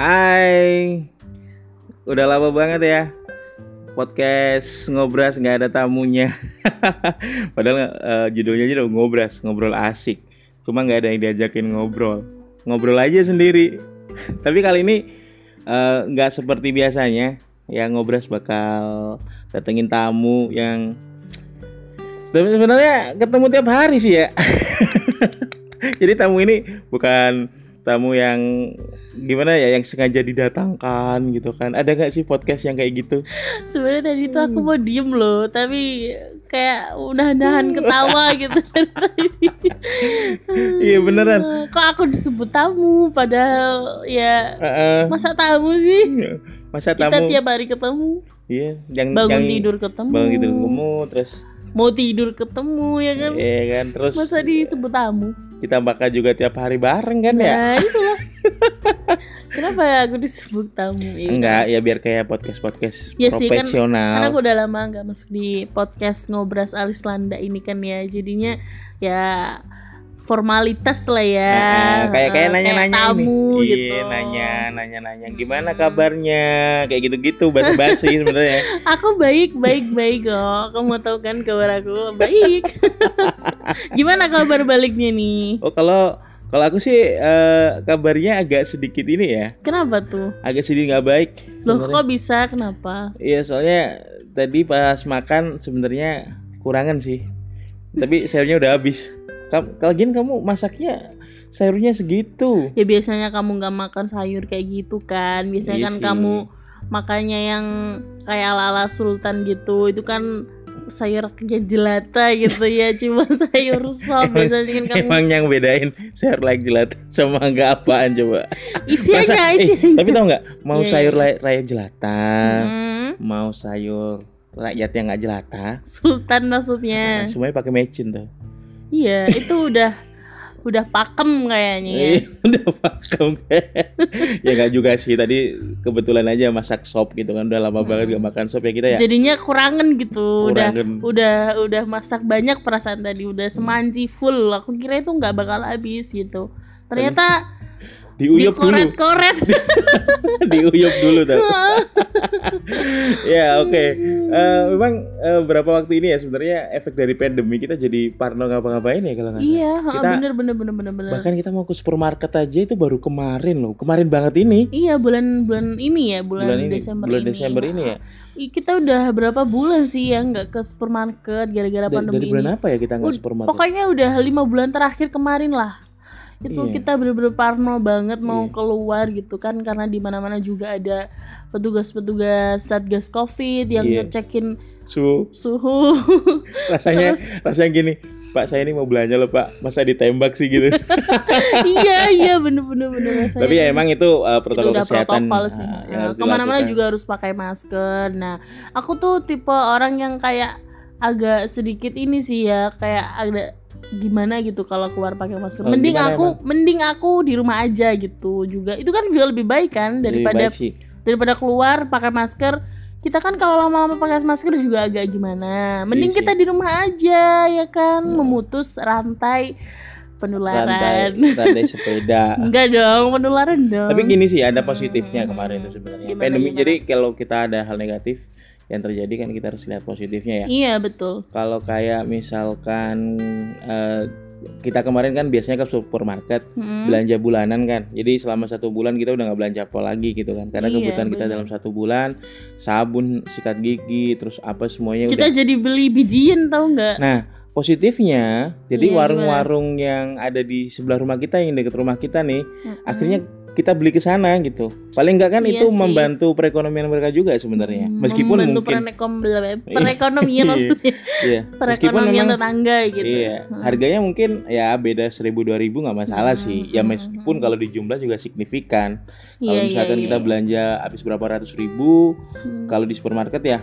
Hai, udah lama banget ya podcast ngobras nggak ada tamunya. Padahal eh, judulnya aja udah ngobras, ngobrol asik. Cuma nggak ada yang diajakin ngobrol, ngobrol aja sendiri. Tapi kali ini eh, nggak seperti biasanya. Ya ngobras bakal datengin tamu yang sebenarnya ketemu tiap hari sih ya. Jadi tamu ini bukan tamu yang gimana ya yang sengaja didatangkan gitu kan. Ada nggak sih podcast yang kayak gitu? Sebenarnya tadi tuh aku mau diem loh, tapi kayak udah nahan ketawa gitu iya beneran. Kok aku disebut tamu? Padahal ya masa tamu sih? masa Kita tamu. tiap hari ketemu, iya yang bangun yang tidur ketemu, bangun tidur ketemu terus mau tidur ketemu ya kan? iya kan terus Masa disebut tamu? kita bakal juga tiap hari bareng kan ya Nah itulah. Kenapa ya aku disebut tamu? Ya, enggak ya biar kayak podcast podcast Ya sih, kan- profesional Karena aku udah lama nggak masuk di podcast ngobras Alis Landa ini kan ya, jadinya ya formalitas lah ya. Nah, kayak kayak nanya-nanya tamu ini. gitu. Iya, nanya, nanya-nanya gimana kabarnya? Kayak gitu-gitu basa-basi sebenarnya. Aku baik, baik, baik kok. Kamu tahu kan kabar aku baik. Gimana kabar baliknya nih? Oh, kalau kalau aku sih eh, kabarnya agak sedikit ini ya. Kenapa tuh? Agak sedikit nggak baik. Loh kok bisa? Kenapa? Iya, soalnya tadi pas makan sebenarnya kurangan sih. Tapi sayurnya udah habis. Kalau gini kamu masaknya sayurnya segitu. Ya biasanya kamu nggak makan sayur kayak gitu kan. Biasanya Iya kan sih. kamu makannya yang kayak ala-ala sultan gitu. Itu kan sayur kayak jelata gitu ya. Cuma sayur sop biasanya kan kamu Emang yang bedain sayur like jelata sama enggak apaan coba? isiannya Masa- eh, isiannya. tapi tau nggak mau Iya, sayur lay- raya jelata, Hmm, mau sayur rakyat yang nggak jelata, sultan maksudnya. nah, semuanya pakai mecin tuh. Iya, itu udah udah pakem kayaknya ya. Iya, udah pakem ya nggak juga sih tadi kebetulan aja masak sop gitu kan udah lama banget gak makan sop ya kita ya Jadinya kurangan gitu. Kurangan. Udah udah udah masak banyak perasaan tadi, udah semanci full. Aku kira itu nggak bakal habis gitu. Ternyata diuyup dulu dikoret-koret. diuyup dulu tuh ya oke Eh, memang eh, beberapa waktu ini ya sebenarnya efek dari pandemi kita jadi parno ngapa-ngapain ya kalau nggak salah iya, Kita- bener bener bener bener bener. bahkan kita mau ke supermarket aja itu baru kemarin loh kemarin banget ini Iya bulan bulan ini ya bulan, bulan ini Desember bulan ini. Desember ini ya Kita udah berapa bulan sih ya nggak ke supermarket gara-gara pandemi dari ini. bulan apa ya kita nggak supermarket Pokoknya udah lima bulan terakhir kemarin lah. Itu Iya. kita bener-bener parno banget mau keluar gitu kan karena di mana-mana juga ada petugas-petugas satgas covid yang Iya. ngecekin su suhu. rasanya rasanya gini Pak saya ini mau belanja loh Pak masa ditembak sih gitu iya iya bener-bener bener rasanya. tapi ya emang itu uh, itu protokol udah kesehatan protokol sih. uh, yang Nah, ke mana-mana juga harus pakai masker. Nah, aku tuh tipe orang yang kayak agak sedikit ini sih ya, kayak ada gimana gitu kalau keluar pakai masker. Oh, mending aku, mending aku di rumah aja gitu juga. Itu kan juga lebih baik kan Lebih daripada baik sih. daripada keluar pakai masker. Kita kan kalau lama-lama pakai masker juga agak gimana. Mending Iya kita di rumah aja ya kan, memutus rantai penularan. rantai rantai sepeda Enggak dong, penularan dong. tapi gini sih ada positifnya kemarin itu sebenarnya pandemi gimana? jadi kalau kita ada hal negatif yang terjadi kan kita harus lihat positifnya ya Iya betul. kalau kayak misalkan eh, kita kemarin kan biasanya ke supermarket Mm. belanja bulanan kan jadi selama satu bulan kita udah nggak belanja apa lagi gitu kan karena Iya, kebutuhan kita benar. dalam satu bulan sabun sikat gigi terus apa semuanya Kita udah jadi beli bijian tau nggak? nah positifnya jadi Iya, warung-warung yang ada di sebelah rumah kita yang dekat rumah kita nih akhirnya kita beli ke sana gitu paling nggak kan Iya itu sih. membantu perekonomian mereka juga sebenarnya meskipun Membantu mungkin perekonomian Iya. maksudnya. iya Perekonomian memang tetangga gitu. Iya, harganya mungkin ya beda seribu dua ribu nggak masalah sih. Ya meskipun kalau di jumlah juga signifikan. Kalau Iya, misalkan iya, kita iya. belanja habis berapa ratus ribu, Hmm. kalau di supermarket ya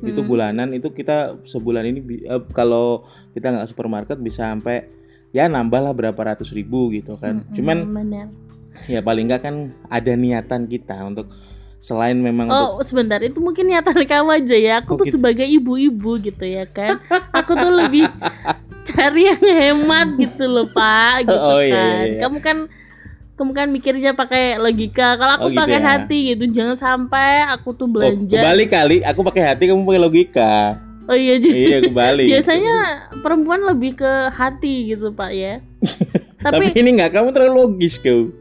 itu bulanan itu kita sebulan ini eh, kalau kita nggak supermarket bisa sampai ya nambah lah berapa ratus ribu gitu kan. Cuman Hmm, benar. Ya paling nggak kan ada niatan kita untuk selain memang untuk Oh sebentar itu mungkin niatan kamu aja ya. Aku tuh Mungkin. sebagai ibu-ibu gitu ya kan. Aku tuh lebih cari yang hemat gitu loh pak. Gitu Oh, iya, kan. iya, iya. Kamu kan kamu kan mikirnya pakai logika. Kalau aku Oh, gitu pakai ya. hati gitu. Jangan sampai aku tuh Oh, belanja. kebalik kali, aku pakai hati, kamu pakai logika. Oh iya, jadi iya, kebalik. biasanya perempuan lebih ke hati gitu, Pak ya. Tapi, Tapi ini nggak, kamu terlalu logis kau.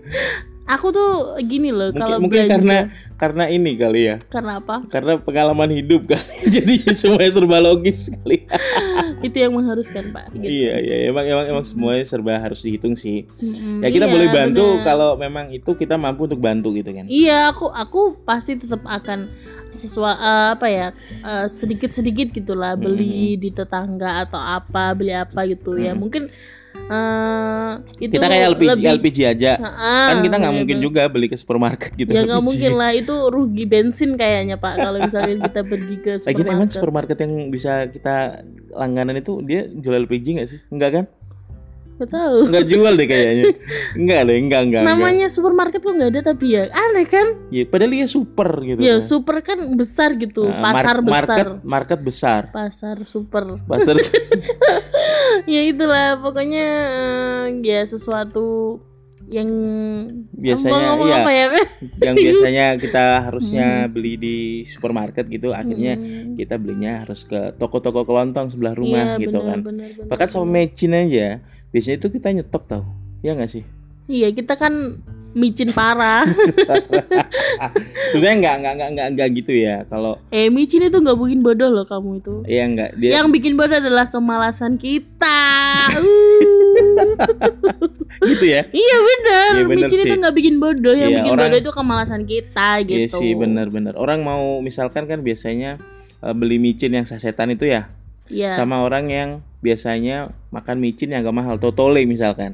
aku tuh gini loh Mungkin, kalau mungkin belanja. karena karena ini kali ya. karena apa? Karena pengalaman hidup kali. Jadi semuanya serba logis kali. Itu yang mengharuskan, Pak. Gitu. Iya, iya, emang emang emang semuanya serba harus dihitung sih. Ya kita iya, boleh bantu benar. kalau memang itu kita mampu untuk bantu gitu kan. Iya, aku aku pasti tetap akan siswa eh, apa ya sedikit sedikit gitulah beli di tetangga atau apa beli apa gitu ya mungkin eh itu Kita kayak LPG, lebih LPG aja. Heeh, kan kita nggak iya, mungkin betul. juga beli ke supermarket gitu. ya nggak mungkin lah itu rugi bensin kayaknya pak kalau misalnya kita pergi ke Lagi emang supermarket supermarket yang bisa kita langganan itu dia jual LPG nggak sih? Enggak kan? Gak tahu Enggak jual deh kayaknya. Enggak deh, enggak enggak. enggak. namanya supermarket kok nggak ada tapi ya aneh kan Ya, padahal dia super gitu. ya kan. super kan besar gitu Nah, pasar mar- besar Market market besar. pasar super Pasar ya itulah pokoknya eh, ya sesuatu yang Biasanya, iya. apa ya yang biasanya kita harusnya beli di supermarket gitu, akhirnya Hmm. kita belinya harus ke toko-toko kelontong sebelah rumah Iya, gitu benar, kan. benar, benar. Bahkan sama mecin aja, biasanya itu kita nyetok tau. Ya nggak sih? iya kita kan micin parah Sebenarnya nggak nggak nggak nggak nggak gitu ya. Kalau eh micin itu nggak bikin bodoh loh kamu itu ya nggak dia yang bikin bodoh adalah kemalasan kita Uh. gitu ya. iya benar Iya, benar micin itu sih. nggak bikin bodoh yang Iya, bikin orang- bodoh itu kemalasan kita gitu Iya sih benar-benar. Orang mau misalkan kan biasanya eh, beli micin yang sasetan itu ya, Iya. sama orang yang biasanya makan micin yang gak mahal, totole misalkan.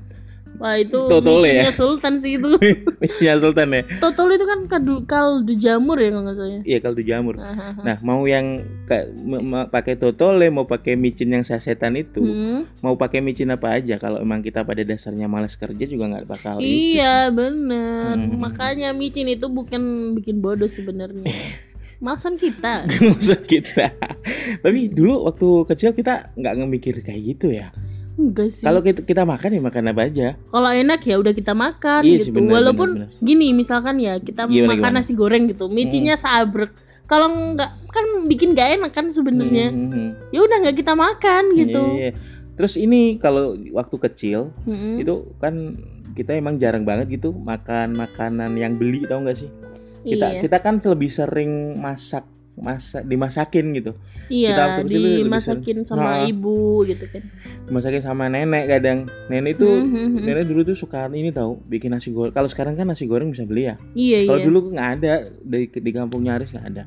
wah itu Totole ya? sultan sih itu Micinnya Sultan ya. totol itu kan kaldu, kaldu jamur ya kalau nggak salah ya. Iya kaldu jamur. Nah mau yang pakai totole, mau pakai micin yang sasetan itu, Hmm. mau pakai micin apa aja. Kalau emang kita pada dasarnya malas kerja juga nggak bakal. Iya bener Hmm. Makanya micin itu bukan bikin bodoh sebenarnya Malasan kita Maksud kita. Tapi dulu waktu kecil kita nggak ngemikir kayak gitu ya. Enggak sih Kalau kita, kita makan ya makan apa aja. Kalau enak ya udah kita makan Iya sih, gitu bener, Walaupun bener, gini misalkan ya Kita Gimana, makan gimana? nasi goreng gitu Micinnya sabrek Kalau nggak kan bikin gak enak kan sebenarnya Mhm. Ya udah nggak kita makan gitu Iya. Terus ini kalau waktu kecil Mm-mm. itu kan kita emang jarang banget gitu makan makanan yang beli tau gak sih? Kita Iya, kita kan lebih sering masak masak dimasakin gitu. kita iya waktu kecil dimasakin sama Nah. ibu gitu kan Dimasakin sama nenek kadang. Nenek itu Mhm. nenek dulu tuh suka ini tahu bikin nasi goreng. Kalau sekarang kan nasi goreng bisa beli ya. Iya Kalau iya dulu nggak ada di di kampung Nyaris nggak ada.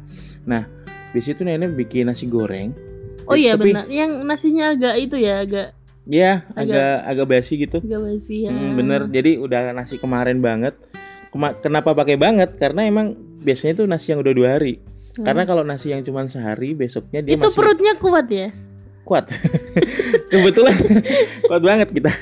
Nah, biasanya tuh nenek bikin nasi goreng. Oh iya Tapi- benar Yang nasinya agak itu ya Agak Ya, agak agak basi gitu. agak basi ya Hmm, bener. Jadi udah nasi kemarin banget. Kenapa pakai banget? Karena emang biasanya tuh nasi yang udah dua hari. Karena kalau nasi yang cuma sehari, besoknya dia Hmm. Itu masih perutnya kuat ya kuat. Kebetulan kuat banget kita.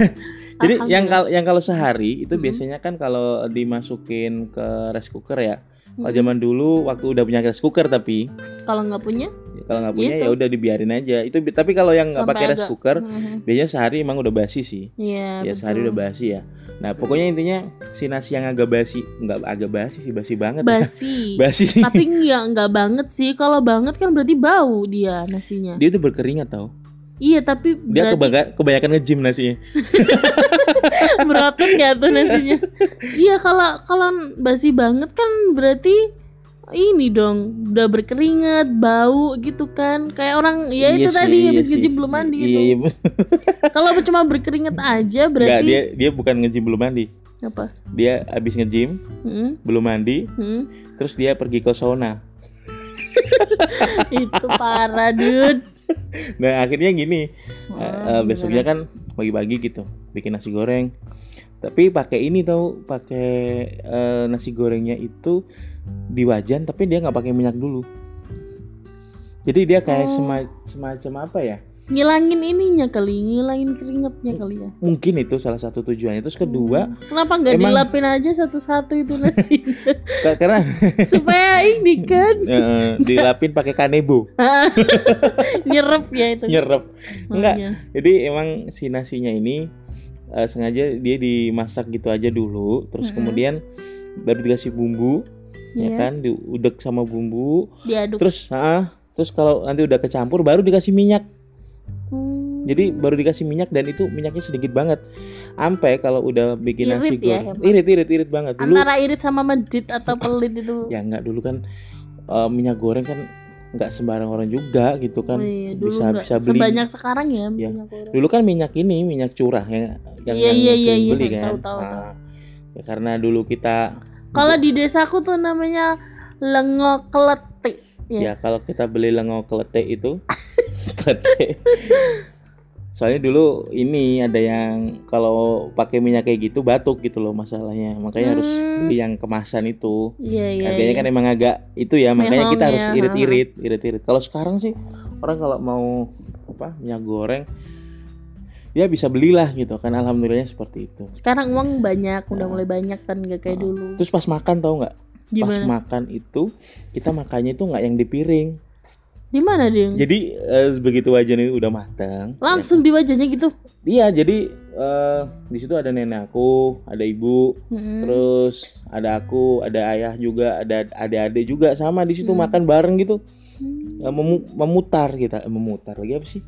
Jadi yang kalau yang kalau sehari Hmm. itu biasanya kan kalau dimasukin ke rice cooker ya. Kalau Hmm. zaman dulu waktu udah punya rice cooker tapi Kalau nggak punya ya kalau nggak punya Gitu. ya udah dibiarin aja. Itu tapi kalau yang nggak pakai rice cooker, Mhm. biasanya sehari emang udah basi sih. Iya ya sehari betul. udah basi ya. Nah pokoknya intinya si nasi yang agak basi nggak agak basi sih basi banget. Basi basi sih. Tapi nggak nggak banget sih Kalau banget kan berarti bau dia nasinya Dia tuh berkeringat tau. Iya tapi Dia berarti kebaka- kebanyakan nge-gym nasinya. berotot ya tuh nasinya Iya kalau kalau basi banget kan berarti ini dong udah berkeringat bau gitu kan kayak orang ya Iya itu sih, tadi iya habis nge-gym belum mandi Iya gitu iya. kalau cuma berkeringat aja Nggak, berarti dia dia bukan nge-gym belum mandi. apa Dia habis nge-gym Hmm, belum mandi, hmm. terus dia pergi ke sauna. itu parah dude Nah akhirnya gini, Oh, eh, besoknya kan pagi-pagi gitu bikin nasi goreng. Tapi pakai ini tau, pakai eh, nasi gorengnya itu di wajan, tapi dia nggak pakai minyak dulu. Jadi dia kayak Oh. sema- semacam apa ya? ngilangin ininya kali ngilangin keringatnya kali ya Mungkin itu salah satu tujuannya. Terus kedua, kenapa nggak Emang- dilapin aja satu-satu itu nasi ka- karena supaya ini kan eh, dilapin pakai kanebo, nyerep ya itu nyerep. Enggak. Makanya. Jadi emang si nasinya ini eh, sengaja dia dimasak gitu aja dulu terus kemudian baru dikasih bumbu ya Iya. kan diudek sama bumbu Diaduk. terus ah terus kalau nanti udah kecampur baru dikasih minyak Hmm. jadi baru dikasih minyak dan itu minyaknya sedikit banget ampe kalau udah bikin nasi Irit ya, goreng irit irit irit banget dulu Antara irit sama medit atau pelit itu. ya nggak dulu kan eh, minyak goreng kan nggak sembarang orang juga gitu kan Oh iya, dulu bisa bisa beli sebanyak sekarang ya Ya. dulu kan minyak ini minyak curah ya yang Iya, yang iya, sering iya, beli iya, kan tahu, tahu, Ah, ya karena dulu kita Kalau di desaku tuh namanya lengo keleti. ya Ya. kalau kita beli lengo kelete itu kelete soalnya dulu ini ada yang kalau pakai minyak kayak gitu batuk gitu loh masalahnya makanya harus Hmm. beli yang kemasan itu Iya, iya. harganya iya. kan emang agak itu ya makanya kita Mehong harus ya, irit-irit irit-irit kalau sekarang sih orang kalau mau apa minyak goreng ya bisa belilah gitu kan alhamdulillahnya seperti itu Sekarang uang banyak, udah mulai banyak kan gak kayak dulu. terus pas makan tau nggak pas makan itu kita makannya itu nggak yang di piring Di mana, Ding? jadi eh, begitu wajan itu udah matang Langsung di wajahnya gitu. iya jadi eh, di situ ada nenek aku ada ibu Mm-mm. terus ada aku ada ayah juga ada adik-adik juga sama di situ Hmm. makan bareng gitu memu- memutar kita Eh, memutar lagi apa sih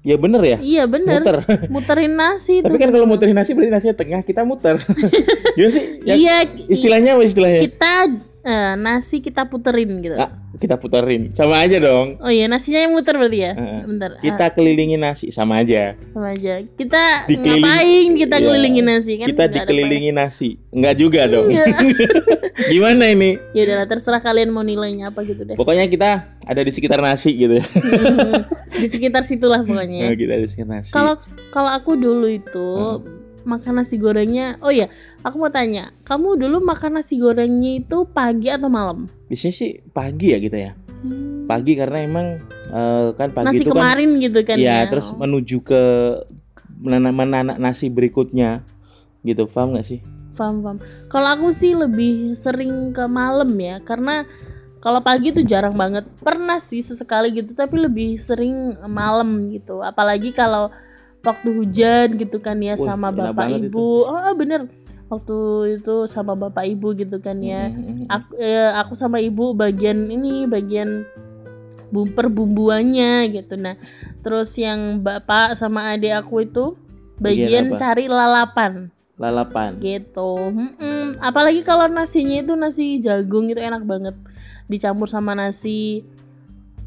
ya bener ya? Iya bener. muter. Muterin nasi tapi tuh. kan kalau muterin nasi berarti nasinya tengah kita muter. Gimana sih? Ya, Iya, istilahnya apa istilahnya? kita eh, nasi kita puterin gitu. Ah, kita puterin sama aja dong Oh iya, nasinya yang muter berarti ya? Heeh. Bentar. ah, kita kelilingin nasi sama aja sama aja. Kita Dikeliling- ngapain kita Iya. ngelilingin nasi kan? kita dikelilingin nasi enggak juga dong Iya. gimana ini Ya udahlah, terserah kalian mau nilainya apa gitu deh. pokoknya kita ada di sekitar nasi gitu Hmm, di sekitar situlah Nah, pokoknya. kita ada di sekitar nasi Kalau kalau aku dulu itu Hmm. makan nasi gorengnya, oh ya, aku mau tanya, kamu dulu makan nasi gorengnya itu pagi atau malam? biasanya sih pagi ya kita ya Hmm, pagi karena emang eh, kan pagi nasi itu kan kemarin gitu kan ya ya? terus Oh. menuju ke menanak nasi berikutnya gitu paham nggak sih Paham, paham. Kalau aku sih lebih sering ke malam ya, karena kalau pagi tuh jarang banget. Pernah sih sesekali gitu, tapi lebih sering malam gitu. Apalagi kalau waktu hujan gitu kan ya Wih, sama bapak ibu. Oh, oh, bener. Waktu itu sama bapak ibu gitu kan ya. Aku, eh, aku sama ibu bagian ini, bagian bum perbumbuannya gitu. Nah, terus yang bapak sama adik aku itu Bagian bagian apa? cari lalapan lalapan gitu Mm-mm. apalagi kalau nasinya itu nasi jagung itu enak banget dicampur sama nasi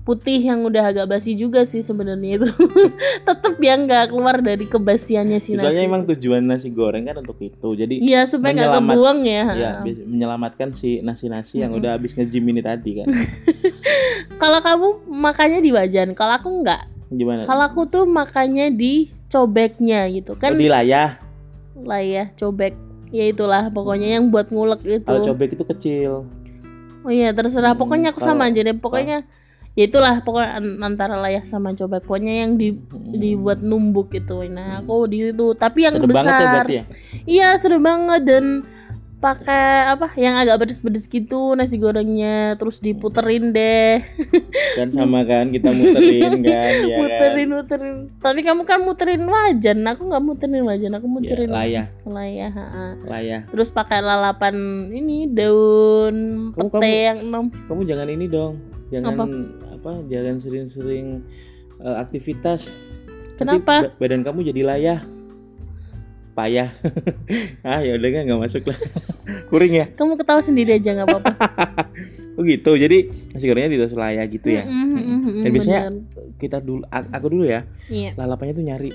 putih yang udah agak basi juga sih sebenarnya itu. Tetep ya nggak keluar dari kebasiannya si soalnya nasi. emang tujuan nasi goreng kan untuk itu. Jadi iya supaya nggak kebuang ya. Ya bis- menyelamatkan si nasi-nasi yang udah habis nge-gym ini tadi kan. Kalau kamu makannya di wajan kalau aku nggak. Gimana? Kalau aku tuh makannya di cobeknya gitu. Oh, kan di layah? Lah ya cobek. Ya itulah pokoknya yang buat ngulek itu. Kalau cobek itu kecil. Oh iya terserah. Hmm, pokoknya aku sama aja deh. Pokoknya ya itulah pokoknya an- antara layak sama cobek pokoknya yang di, dibuat numbuk gitu. Nah aku di itu tapi yang banget ya besar. berarti ya? Iya seru banget. Dan pakai apa yang agak pedes-pedes gitu nasi gorengnya. Terus diputerin deh. Kan sama kan kita muterin kan ya kan? Muterin muterin. Tapi kamu kan muterin wajan. Aku nggak muterin wajan aku ya, muterin layah. Ya ha-ha. layah. Terus pakai lalapan ini daun Kamu- pete kamu- yang enam kamu jangan ini dong jangan apa, jangan sering-sering eh, aktivitas. Nanti Kenapa? ba- badan kamu jadi layah. Payah. Ah ya udah nggak masuk lah. Kuring ya? Kamu ketawa sendiri aja nggak apa-apa. Oh gitu. Jadi nasi gorengnya di atas layah gitu ya? Mm, mm, mm, mm, dan biasanya bener. kita dulu aku dulu ya. Iya. lalapannya tuh nyari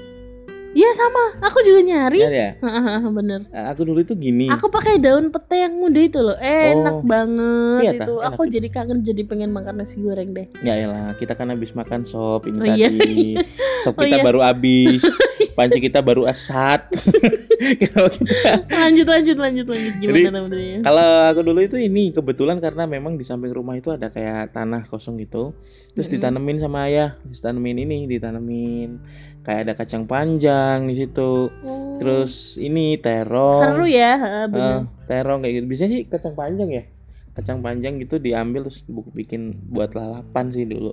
Iya sama, aku juga nyari. nyari ya Bener. Eh, aku dulu itu gini Aku pakai daun pete yang muda itu loh, Oh. enak banget Iya, itu. enak Aku jadi kangen, jadi pengen makan nasi goreng deh. ya elah kita kan habis makan sop ini Oh, iya. tadi sop Oh, kita iya. baru habis panci kita baru asat kalau kita Lanjut, lanjut, lanjut, lanjut. Jadi, Gimana namanya? Kalau aku dulu itu ini kebetulan karena memang di samping rumah itu ada kayak tanah kosong gitu. Terus ditanemin sama ayah, ditanemin ini, ditanemin kayak ada kacang panjang di situ. Oh, Terus ini terong. seru ya, bener. terong kayak gitu. Biasanya sih kacang panjang ya. Kacang panjang gitu diambil terus bu- bikin buat lalapan sih dulu.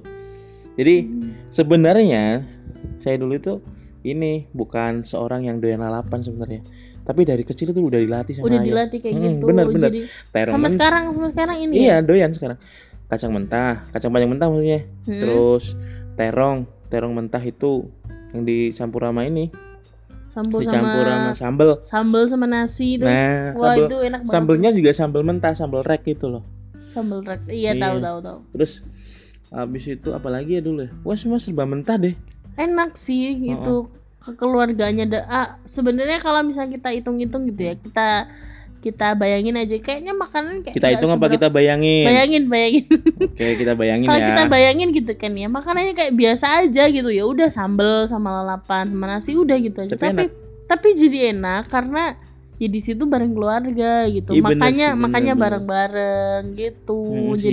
Jadi Hmm. sebenarnya saya dulu itu ini bukan seorang yang doyan lalapan sebenarnya. Tapi dari kecil itu udah dilatih sama udah ayah. dilatih kayak Hmm, gitu bener, bener. jadi sama sekarang sama sekarang ini ya? iya doyan sekarang. Kacang mentah kacang panjang mentah maksudnya. Hmm. terus terong terong mentah itu yang dicampur sama ini. Sambal dicampur sama sama sambel sambal sama nasi itu. Nah wah sambel itu enak banget sambelnya juga sambel mentah sambel rek gitu loh. Sambal rak iya Iya. tahu tahu tahu. Terus habis itu apalagi ya dulu ya? Wah semua serba mentah deh enak sih gitu. Keluarganya da ah, sebenarnya kalau misalnya kita hitung-hitung gitu ya kita kita bayangin aja. Kayaknya makanan kayak kita hitung apa seberapa- kita bayangin? Bayangin bayangin. Oke kita bayangin kalau ya. kita bayangin gitu kan ya makanannya kayak biasa aja gitu. Ya udah sambel sama lalapan sama nasi udah gitu aja. Tapi tapi tapi, jadi enak karena ya di situ bareng keluarga gitu. Bener makanya sih, bener, makanya bareng-bareng gitu. Hmm, sih.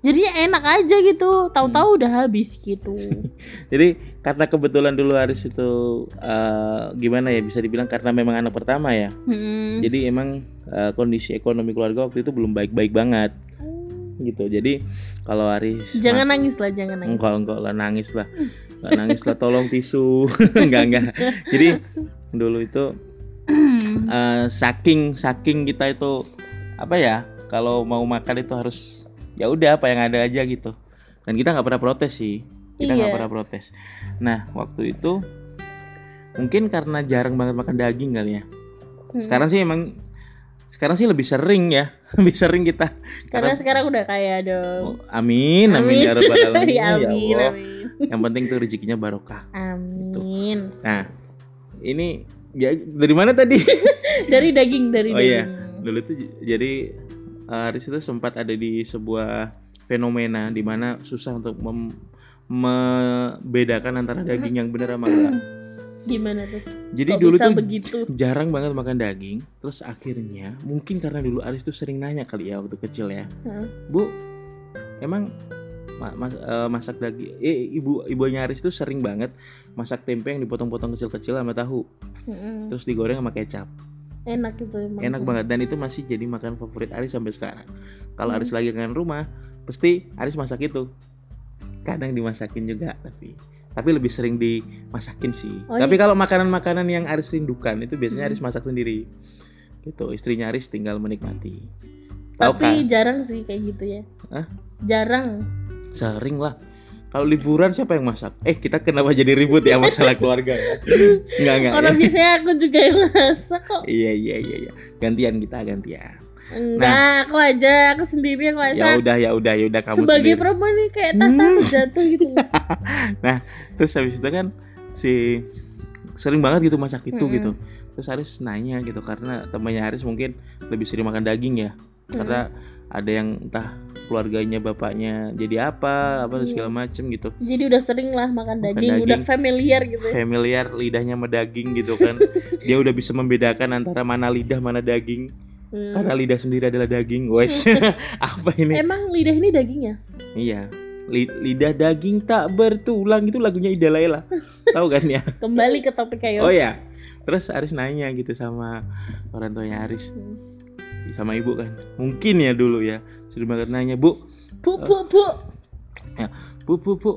Jadinya enak aja gitu Hmm. tahu-tahu udah habis gitu Jadi karena kebetulan dulu Aris itu eh, gimana ya bisa dibilang karena memang anak pertama ya. Mm-mm. Jadi emang eh, kondisi ekonomi keluarga waktu itu belum baik-baik banget gitu. Jadi kalau Aris jangan nangis lah jangan nangis enggak enggak lah nangis lah. Enggak nangis lah tolong tisu. enggak enggak. Jadi dulu itu eh, saking saking kita itu apa ya? Kalau mau makan itu harus ya udah apa yang ada aja gitu. Dan kita nggak pernah protes sih. Kita nggak Iya. pernah protes. Nah, waktu itu mungkin karena jarang banget makan daging kali ya. Sekarang sih emang sekarang sih lebih sering ya. lebih sering kita. karena sekarang udah kaya dong Oh, amin, amin, ya rabbal alamin. ya, Ya amin, Allah. amin. Yang penting tuh rezekinya barokah. amin Nah, ini ya, dari mana tadi? dari daging dari oh daging iya, dulu tuh jadi Aris itu sempat ada di sebuah fenomena di mana susah untuk mem- membedakan antara daging yang benar sama enggak. gimana tuh Jadi Kok dulu tuh begitu? jarang banget makan daging, terus akhirnya mungkin karena dulu Aris tuh sering nanya kali ya waktu kecil ya, Heeh. Bu, emang ma- mas- eh, masak daging, eh ibu ibunya Aris tuh sering banget masak tempe yang dipotong-potong kecil-kecil sama tahu, Mm-mm. terus digoreng sama kecap. Enak itu emang enak banget dan itu masih jadi makan favorit Aris sampai sekarang. Kalau Hmm. Aris lagi kangen rumah pasti Aris masak itu. Kadang dimasakin juga tapi tapi lebih sering dimasakin sih. Oh, tapi kalau makanan-makanan yang Aris rindukan itu biasanya Hmm. Aris masak sendiri. Gitu istrinya Aris tinggal menikmati. Tahu tapi kan? jarang sih kayak gitu ya. Hah? jarang. Sering lah kalau liburan siapa yang masak eh kita kenapa jadi ribut ya masalah keluarga ya nggak nggak orang ya. biasanya aku juga yang masak kok iya iya iya iya gantian kita gantian enggak aku aja aku sendiri yang ya masak udah ya udah ya udah kamu sebagai sendiri Hmm. perempuan nih kayak tata jatuh gitu Nah, terus habis itu kan si sering banget gitu masak itu Mm-mm. gitu. Terus Aris nanya gitu karena temannya Aris mungkin lebih sering makan daging ya. Karena ada yang entah keluarganya bapaknya jadi apa, apa segala macem gitu. jadi udah sering lah makan Makan daging, udah familiar gitu ya. Familiar lidahnya sama daging gitu kan. Dia udah bisa membedakan antara mana lidah mana daging. Hmm. Karena lidah sendiri adalah daging. Wes. apa ini? emang lidah ini dagingnya Iya. Li- lidah daging tak bertulang itu lagunya Ida Laila. Tahu kan ya? kembali ke topik kayak Oh ya. Terus Aris nanya gitu sama orang tuanya Aris Hmm. Sama ibu kan. Mungkin ya dulu ya. Sudah banget nanya, "Bu, bu bu bu ya, Bu, Bu, Bu.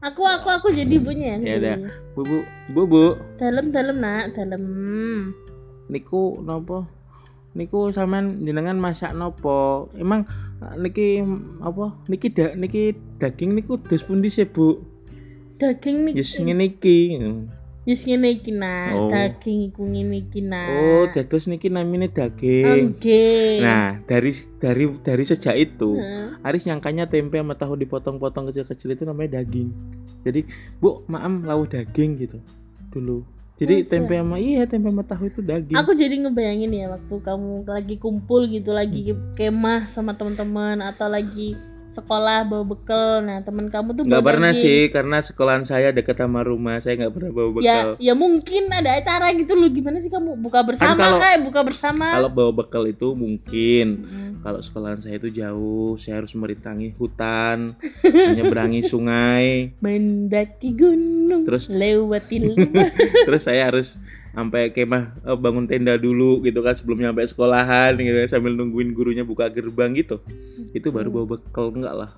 aku aku aku jadi ibunya Ya udah. Bu, Bu, Bu, Bu. dalam dalam nak dalam Niku nopo? Niku sampean jenengan masak nopo? Emang eh, niki apa? Niki da, niki daging niku dos pundi sih, Bu? daging nih Yes ngene Yus ngene iki nak Oh. daging iku ngene iki nak Oh, dados niki namine daging. Oke. Nah, dari dari dari sejak itu Heeh. Aris nyangkanya tempe sama tahu dipotong-potong kecil-kecil itu namanya daging. Jadi, Bu, maam lawuh daging gitu dulu. Jadi Masa? tempe sama iya tempe sama tahu itu daging. Aku jadi ngebayangin ya waktu kamu lagi kumpul gitu lagi kemah sama teman-teman atau lagi sekolah bawa bekal. Nah, teman kamu tuh Nggak pernah daging. sih karena sekolahan saya dekat sama rumah. Saya nggak pernah bawa bekal. Ya, ya mungkin ada acara gitu loh. Gimana sih kamu buka bersama kalau- kayak buka bersama? Kalau bawa bekal itu mungkin. Mm. Kalau sekolahan saya itu jauh, saya harus merintangi hutan, menyeberangi sungai, Mendaki gunung, Terus- lewati lembah. terus saya harus sampai kemah eh, bangun tenda dulu gitu kan sebelum nyampe sekolahan gitu sambil nungguin gurunya buka gerbang gitu itu baru bawa bekal enggak lah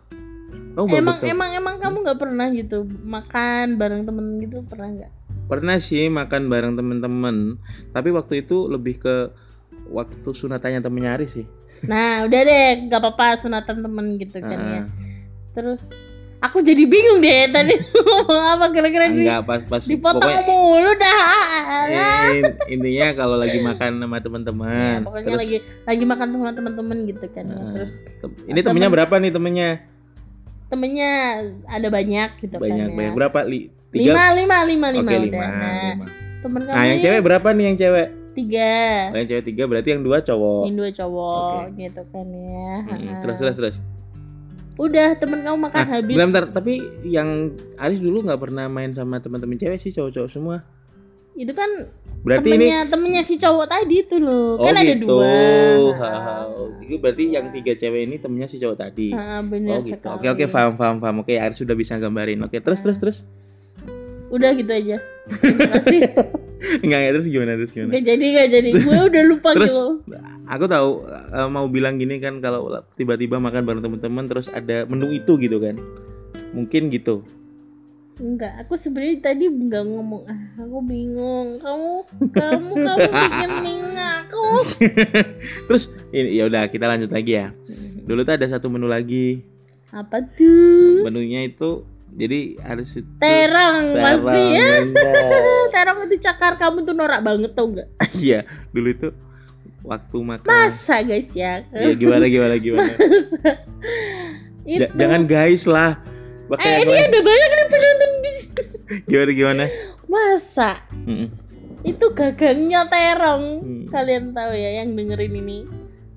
kamu bawa emang bekal emang emang kamu nggak pernah gitu makan bareng temen gitu pernah nggak? pernah sih makan bareng temen-temen tapi waktu itu lebih ke waktu sunatannya temennya Aris sih Nah, udah deh, gak apa-apa sunatan temen gitu kan ya. Ah. Terus aku jadi bingung deh tadi ngomong apa kira-kira di, enggak pas pas dipotong pokoknya mulu dah. in- intinya kalau lagi makan sama Ya, teman-teman pokoknya terus lagi lagi makan sama teman-teman gitu kan ya. Terus tem- ini temennya berapa nih temennya temennya ada banyak gitu banyak kan ya. banyak berapa li tiga Lima, lima, lima, lima oke udah. lima, Nah, lima. temen kamu nah yang cewek berapa nih yang cewek tiga. oh, yang cewek tiga berarti yang dua cowok Yang dua cowok Oke. gitu kan ya. Mm, Ha. terus terus terus Udah temen kamu makan Nah, habis. bentar, tapi yang Aris dulu nggak pernah main sama teman-teman cewek sih cowok-cowok semua. Itu kan Berarti ini temennya temennya si cowok tadi tuh loh. oh kan ada gitu. dua. Ha, ha. Itu berarti yang tiga cewek ini temennya si cowok tadi. Ha, bener Oh gitu. sekali. Oke oke paham paham paham. Oke Aris sudah bisa gambarin. Oke terus terus terus. Udah gitu aja. Terima kasih. Enggak enggak terus gimana terus gimana? Gak jadi gak jadi. Gue udah lupa Terus gitu. aku tahu eh, mau bilang gini kan kalau tiba-tiba makan bareng teman-teman terus ada menu itu gitu kan. Mungkin gitu. Enggak, aku sebenarnya tadi nggak ngomong. Ah, aku bingung. Kamu kamu kamu bikin bingung aku. Terus ini ya udah kita lanjut lagi ya. Dulu tuh ada satu menu lagi. Apa tuh? Menunya itu jadi harus itu Terang pasti ya. Terang. Terang itu cakar kamu tuh norak banget tau gak? Iya, dulu itu waktu makan. Masa guys ya? Ya gimana gimana gimana. Itu. Ja- jangan guys lah. Pakai eh ini ada banyak nih penonton di sini. Gimana gimana? Masa? Mm-mm. Itu gagangnya terong. Hmm. Kalian tahu ya yang dengerin ini.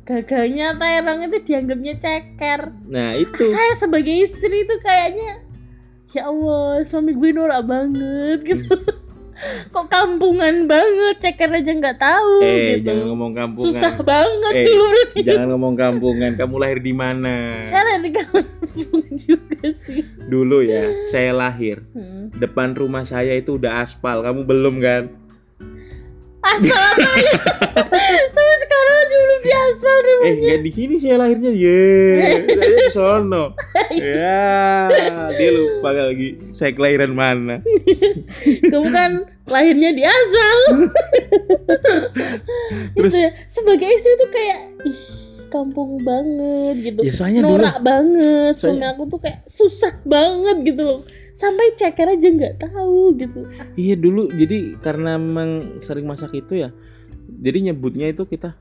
Gagangnya terong itu dianggapnya ceker. Nah, itu. Saya sebagai istri itu kayaknya ya Allah, suami gue norak banget gitu. Hmm. Kok kampungan banget, ceker aja nggak tahu Eh, gitu. jangan ngomong kampungan. Susah banget Eh, dulu berarti. Jangan ngomong kampungan. Kamu lahir di mana? Saya lagi kampung juga sih. Dulu ya, saya lahir. Hmm. Depan rumah saya itu udah aspal. Kamu belum kan? Aspal apa ya? Sampai sekarang aja belum di aspal rumah. Eh, nggak di sini saya lahirnya. Ye, saya di sono. Ya, dia lupa lagi. Saya kelahiran mana? Kamu kan lahirnya di aspal. Terus- gitu ya. Sebagai istri tuh kayak ih kampung banget gitu. Ya, soalnya dulu- Norak banget. Suami Soalnya- aku tuh kayak susah banget gitu loh. Sampai ceker aja nggak tahu gitu. Iya dulu jadi karena memang sering masak itu ya. Jadi nyebutnya itu kita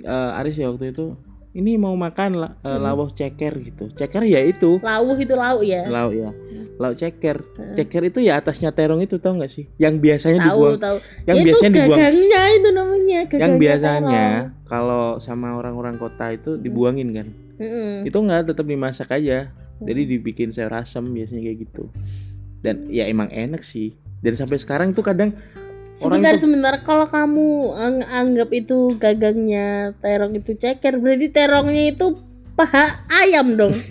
eh, Aris ya waktu itu ini mau makan la, eh, lawuh ceker gitu. Ceker ya itu Lawuh itu lauk ya. lauk ya. Lauk ceker. Ceker itu ya atasnya terong itu tau nggak sih? Yang biasanya Tahu dibuang. tahu. Yang Ya, biasanya itu dibuang. gagangnya itu namanya. Yang gagangnya biasanya terong. kalau sama orang-orang kota itu dibuangin kan. Mm-mm. Itu nggak tetap dimasak aja. Jadi dibikin sayur asam biasanya kayak gitu. Dan ya emang enak sih. Dan sampai sekarang tuh kadang orang Sebentar tuh sebentar kalau kamu ang- anggap itu gagangnya terong itu ceker berarti terongnya itu paha ayam dong.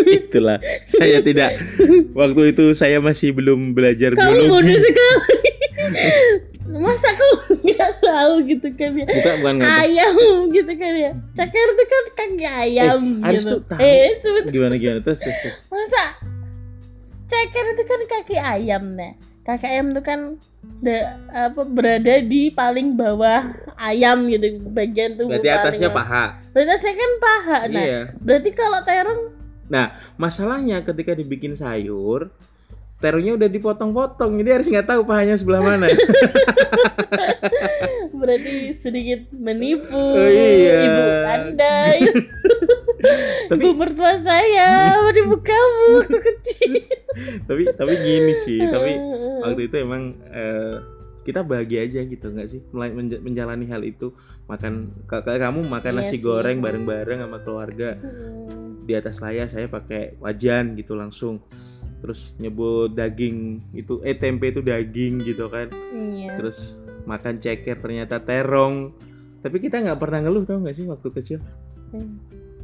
itulah saya tidak waktu itu saya masih belum belajar kamu bodoh biologi sekali. Masa kamu nggak tahu gitu kan ya? bukan bukan Ayam gitu kan ya. Ceker itu kan kaki ayam Eh, gitu. tuh tahu. Eh, sebentar. gimana gimana terus terus terus Masa ceker itu kan kaki ayam nah. Kaki ayam itu kan da- apa berada di paling bawah ayam gitu bagian tubuh berarti atasnya paling paha Berarti saya kan paha. Nah, iya berarti kalau terong nah masalahnya ketika dibikin sayur terongnya udah dipotong-potong jadi harus nggak tahu pahanya sebelah mana berarti sedikit menipu Oh, iya. ibu Anda. Tapi- ibu mertua saya menipu kamu waktu kecil. tapi tapi gini sih tapi waktu itu emang eh, kita bahagia aja gitu nggak sih menja- menjalani hal itu makan ka- ka- kamu makan Iya nasi sih. goreng bareng-bareng sama keluarga di atas layar saya pakai wajan gitu langsung terus nyebut daging itu eh tempe itu daging gitu kan Iya. terus makan ceker ternyata terong tapi kita nggak pernah ngeluh tau nggak sih waktu kecil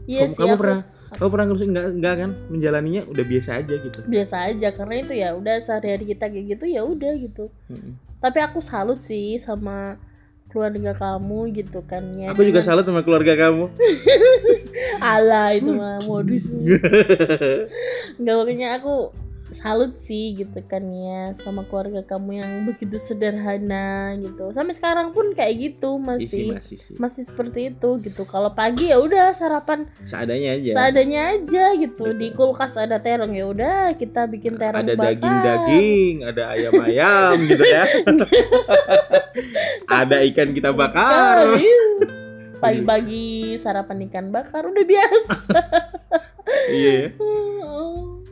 Iya kamu, sih kamu aku pernah kamu pernah ngeluh nggak nggak kan menjalaninya udah biasa aja gitu biasa aja karena itu ya udah sehari-hari kita kayak gitu ya udah gitu. Mm-mm. Tapi aku salut sih sama keluarga kamu gitu kan ya. aku juga salut sama keluarga kamu ala itu mah modus. Enggak makanya aku salut sih gitu kan ya sama keluarga kamu yang begitu sederhana gitu sampai sekarang pun kayak gitu Isi masih masih sih. masih seperti itu gitu kalau pagi ya udah sarapan Seadanya aja. seadanya aja gitu Betul. di kulkas ada terong ya udah kita bikin terong ada bakar. daging-daging, ada ayam-ayam gitu ya. ada ikan kita bakar. Iya. pagi-pagi sarapan ikan bakar udah biasa iya ya.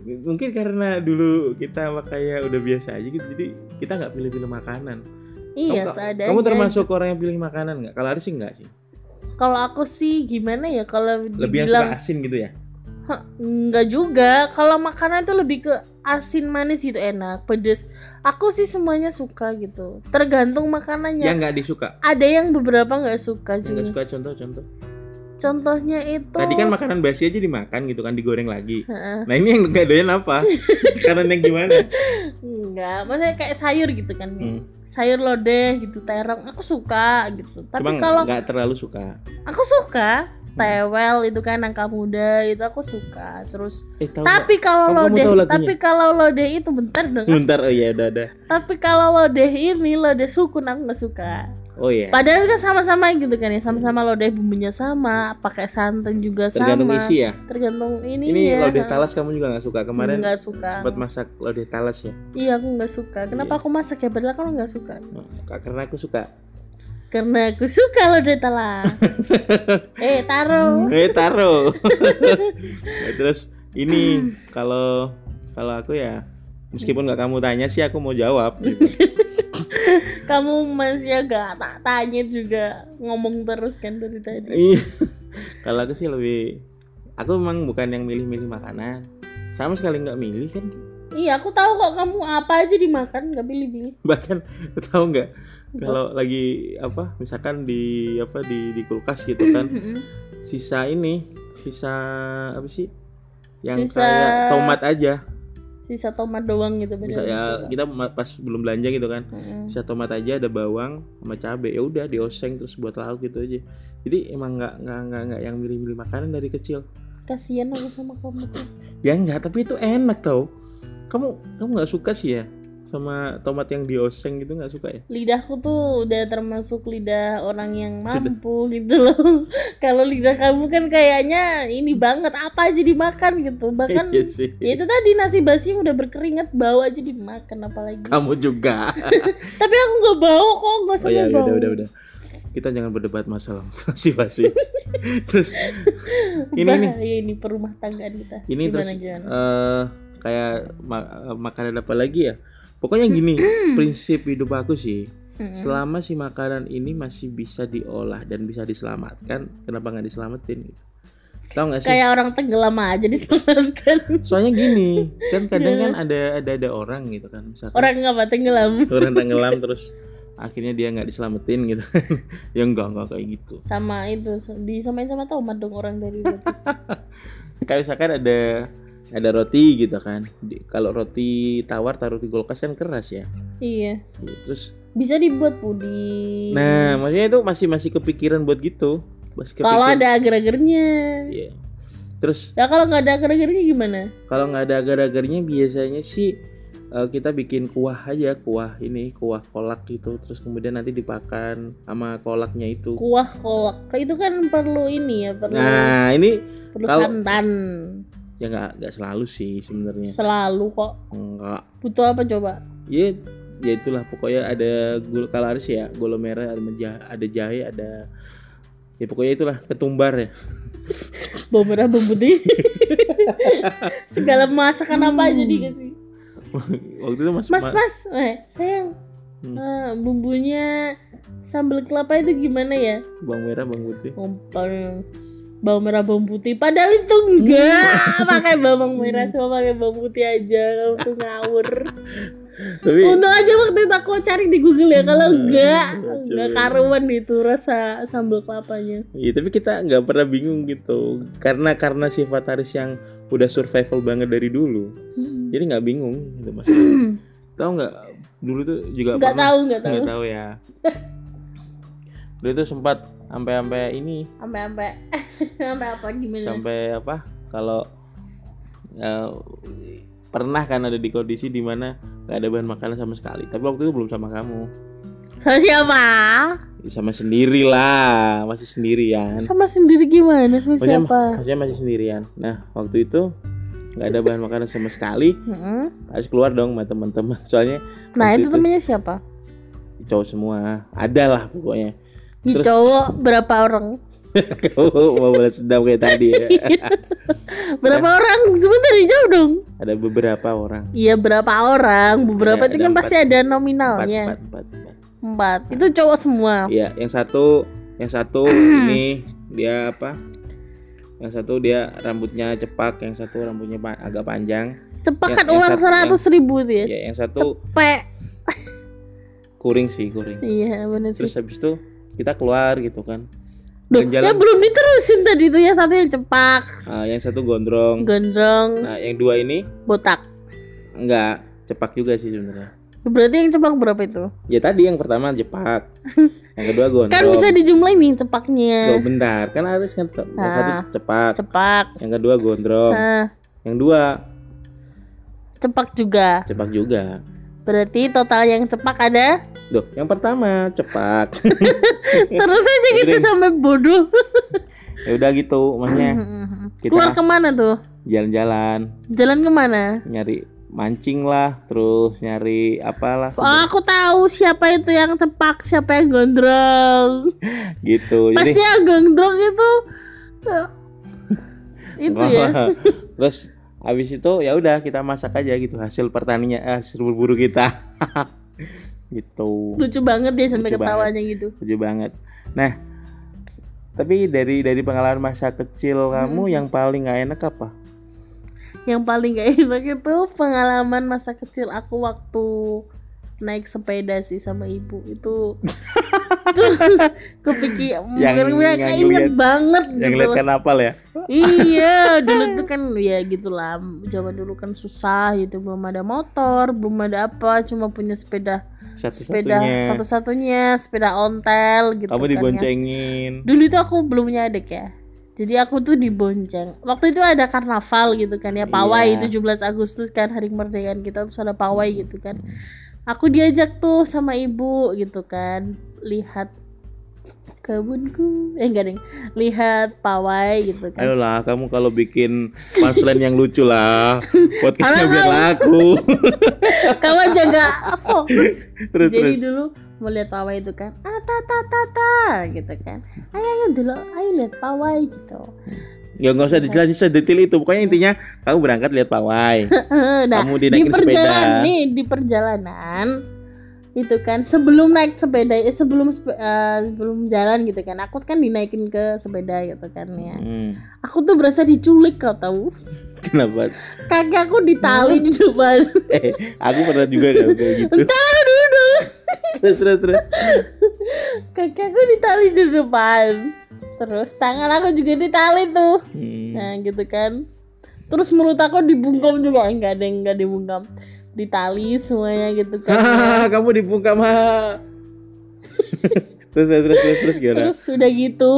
Mungkin karena dulu kita makanya udah biasa aja gitu, jadi kita nggak pilih-pilih makanan. iya kamu, seadanya kamu termasuk orang yang pilih makanan nggak? Kalau Aris sih nggak sih. kalau aku sih gimana ya kalau Lebih yang suka asin gitu ya. Hah, Enggak juga. Kalau makanan tuh lebih ke asin manis gitu enak, pedes. Aku sih semuanya suka gitu. Tergantung makanannya. Yang nggak disuka. Ada yang beberapa nggak suka Yang nggak juga. suka contoh-contoh. Contohnya itu. Tadi kan makanan basi aja dimakan gitu kan digoreng lagi. Heeh. Nah ini yang nggak doyan apa? Makanan yang gimana? Enggak, maksudnya kayak sayur gitu kan. Hmm. Sayur lodeh gitu, terong. Aku suka gitu. Tapi Cuma kalau nggak terlalu suka. aku suka tewel itu kan nangka muda itu aku suka. Terus Eh tahu tapi kalau lodeh, tapi kalau lodeh itu bentar dong. Bentar oh iya udah ada. Tapi kalau lodeh ini lodeh sukun aku nggak suka. Oh iya. Padahal kan sama-sama gitu kan ya, sama-sama lodeh bumbunya sama, pakai santan juga Tergantung sama. isi ya. Tergantung ini, Ini ya. lodeh talas kamu juga nggak suka kemarin? nggak suka. Sempat masak lodeh talas ya. Iya aku nggak suka. Kenapa Iya. aku masak ya? Padahal aku nggak suka. Nah, Karena aku suka. Karena aku suka lodeh talas. eh taruh. Eh taruh. Nah, terus ini kalau kalau aku ya meskipun nggak kamu tanya sih aku mau jawab. Gitu. Kamu masih agak tak tanya juga ngomong terus kan dari tadi. Iya. kalau aku sih lebih aku memang bukan yang milih-milih makanan. Sama sekali nggak milih kan. Iya aku tahu kok kamu apa aja dimakan nggak pilih-pilih. Bahkan tahu nggak kalau lagi apa misalkan di apa di di kulkas gitu kan sisa ini sisa apa sih yang Sisa- kayak tomat aja Sisa tomat doang gitu. bisa bener. ya kita pas belum belanja gitu kan Mm-mm. sisa tomat aja ada bawang sama cabe ya udah dioseng terus buat lauk gitu aja jadi emang nggak nggak nggak nggak yang milih-milih makanan dari kecil Kasian aku sama kamu tuh. ya enggak tapi itu enak tau kamu kamu nggak suka sih ya sama tomat yang dioseng gitu nggak suka ya lidahku tuh udah termasuk lidah orang yang mampu gitu loh. Kalau lidah kamu kan kayaknya ini banget apa aja dimakan gitu. Bahkan Iya sih. ya itu tadi nasi basi yang udah berkeringat bau aja dimakan apalagi. kamu juga Tapi aku nggak bau kok nggak oh sama ya bau. udah udah udah kita jangan berdebat masalah basi basi terus ini nih Bahaya ini perumah tanggaan kita. ini terus Gimana, gimana? eh kayak ma- eh, makanan apa lagi ya pokoknya gini prinsip hidup aku sih selama si makanan ini masih bisa diolah dan bisa diselamatkan kenapa nggak diselamatin gitu? Tahu nggak sih? Kayak orang tenggelam aja diselamatkan. soalnya gini kan kadang kan ada ada ada orang gitu kan misalkan Orang apa tenggelam? orang tenggelam terus akhirnya dia nggak diselamatin gitu kan. Ya enggak enggak kayak gitu. Sama itu disamain sama tomat dong orang tadi. kayak misalkan ada ada roti gitu kan Di- kalau roti tawar taruh di kulkas kan keras ya iya. Iya, terus Bisa dibuat puding. nah maksudnya itu masih masih kepikiran buat gitu masih kepikiran Kalau ada agar-agarnya. Iya. terus Ya kalau nggak ada agar-agarnya gimana? kalau nggak ada agar-agarnya biasanya sih eh, kita bikin kuah aja kuah ini kuah kolak gitu terus kemudian nanti dipakan sama kolaknya itu Kuah kolak. Itu kan perlu ini ya, perlu nah ini perlu kalau- santan. Ya nggak nggak selalu sih sebenarnya Selalu kok. enggak Butuh apa coba? ya ya itulah pokoknya ada gula kalau harus ya gula merah ada menja- ada jahe ada ya pokoknya itulah ketumbar ya Bawang merah, bawang putih. Segala masakan apa aja dikasih. waktu itu mas, Mas, ma- mas, eh, sayang. Hmm. eh, bumbunya sambal kelapa itu gimana ya? bawang merah bawang putih Ngompol bawang merah bawang putih. Padahal itu enggak. Pakai bawang merah cuma pakai bawang putih aja. Kamu tuh ngawur. Tapi untung aja waktu itu aku cari di Google ya. Kalau enggak lucu. enggak karuan itu rasa sambal kelapanya. Iya tapi kita nggak pernah bingung gitu. Karena karena sifat Haris yang udah survival banget dari dulu jadi nggak bingung gitu mas tahu nggak? Dulu tuh juga enggak pernah tahu enggak tahu. Nggak tahu ya. Dulu tuh sempat sampai sampai ini. Sampai sampai sampai apa gimana? Sampai apa? Kalau ya, pernah kan ada di kondisi di mana nggak ada bahan makanan sama sekali. Tapi waktu itu belum sama kamu. Sama siapa? Ya, sama sendiri lah. Masih sendirian. Sama sendiri gimana? Sama Maksudnya, siapa? maksudnya masih sendirian. Nah waktu itu nggak ada bahan makanan sama sekali. Mm-mm. harus keluar dong sama teman-teman. Soalnya Nah waktu itu temennya siapa? cowok semua. Ada lah pokoknya Di Terus- cowok berapa orang? kamu mau balas dendam kayak tadi ya Berapa orang? Sebentar dijawab dong. ada beberapa orang Iya berapa orang? Beberapa itu kan empat. pasti ada empat nominalnya. empat empat, empat. Empat. Itu cowok semua. Iya, yang satu, yang satu ini dia apa? Yang satu dia rambutnya cepak, yang satu rambutnya pa- agak panjang. Yang- kan uang seratus ribu itu ya. Ya, yang satu Cepet. kuring sih, kuring. Iya benar sih. Terus habis itu kita keluar gitu kan. Duh, jalan-jalan. ya belum diterusin tadi itu ya satu yang cepak, Ah, yang satu gondrong. gondrong, Nah, yang dua ini botak. enggak cepak juga sih sebenarnya. Berarti yang cepak berapa itu? Ya tadi yang pertama cepak. yang kedua gondrong. Kan bisa dijumlahin nih cepaknya. Loh, bentar, kan harus kan yang satu Ah. cepak, Cepak. yang kedua gondrong, Nah, yang dua cepak juga. cepak juga. Berarti total yang cepak ada. Duh, yang pertama cepak. Terus aja gitu sampai bodoh. ya udah gitu, maksudnya kita Keluar ke mana tuh? jalan-jalan, Jalan ke mana? nyari mancing lah, terus nyari apalah Oh, aku tahu siapa itu yang cepak, siapa yang gondrong. gitu. Pasti yang gondrong itu eh, itu ya. terus habis itu ya udah kita masak aja gitu hasil pertaniannya, eh, hasil berburu kita. gitu. Lucu banget dia sampai Lucu ketawanya gitu. Lucu banget. Nah, tapi dari dari pengalaman masa kecil kamu yang paling gak enak apa? Yang paling gak enak itu pengalaman masa kecil aku waktu naik sepeda sih sama ibu itu kepikir Yang- kayak yang inget lihat- banget Yang gitu lihat loh. kan apal ya? iya dulu tuh kan ya gitulah zaman dulu kan susah gitu belum ada motor belum ada apa cuma punya sepeda sepeda Satu-satunya. sepeda ontel gitu Kamu kan ya. diboncengin. dulu itu aku belum punya adik ya jadi aku tuh dibonceng waktu itu ada karnaval gitu kan ya pawai Iya. 17 Agustus kan hari kemerdekaan kita terus ada pawai gitu kan aku diajak tuh sama ibu gitu kan. Lihat kebunku. Eh enggak ding lihat pawai gitu kan. Ayolah, kamu kalau bikin punchline yang lucu lah. Podcastnya biar laku. kamu jaga fokus. Terus jadi terus. dulu mau lihat pawai itu kan ah ta ta ta ta gitu kan. Ayo ayo dulu. Ayo lihat pawai gitu Ya nggak usah dijelasin sedetail itu. Pokoknya intinya kamu berangkat lihat pawai. nah Kamu di perjalanan sepeda. nih di perjalanan itu kan sebelum naik sepeda eh, sebelum sepe- eh, sebelum jalan gitu kan aku kan dinaikin ke sepeda gitu kan ya Hmm, aku tuh berasa diculik kau tahu kenapa? kaki aku ditali di depan Eh, aku pernah juga kayak gitu. taruh dulu Terus terus terus. kaki aku ditali di depan terus tangan aku juga ditali tuh. Hmm. nah gitu kan. Terus mulut aku dibungkam juga. Enggak ada yang enggak dibungkam. Ditali semuanya gitu kan. Kamu dibungkam ha. terus terus terus terus, terus gimana? terus udah gitu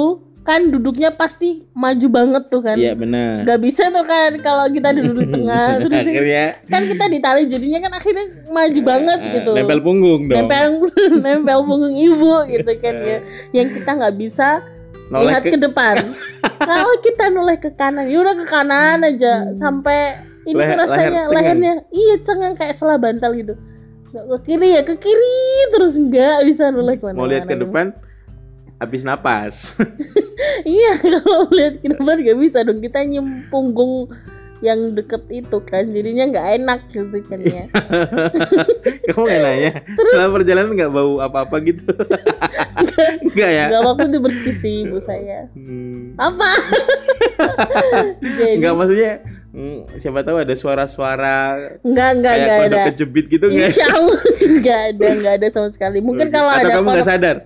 kan duduknya pasti maju banget tuh kan. Iya benar. nggak bisa tuh kan kalau kita duduk di tengah. Terus Akhirnya. kan kita ditali jadinya kan akhirnya maju banget eh, gitu. nempel punggung dong. nempel nempel punggung ibu gitu kan ya. Yang kita nggak bisa Noleh lihat ke- ke, depan. Kalau kita noleh ke kanan ya udah ke kanan aja. Sampai ini Hmm. Leher- rasanya leher lehernya iya cengang kayak selah bantal gitu. Ke kiri ya ke kiri terus nggak bisa noleh ke mana Mau lihat ke depan habis napas. iya kalau lihat ke depan nggak bisa dong. Kita nyem punggung yang deket itu kan jadinya nggak enak gitu kan ya. Kamu nggak nanya selama perjalanan nggak bau apa-apa gitu? Nggak ya? Nggak waktu itu bersih sih ibu saya. Hmm, apa? Nggak maksudnya hmm, siapa tahu ada suara-suara nggak nggak kayak nggak ada. kejepit gitu nggak? Insya Allah nggak ada nggak ada sama sekali. Mungkin kalau atau ada kamu nggak sadar?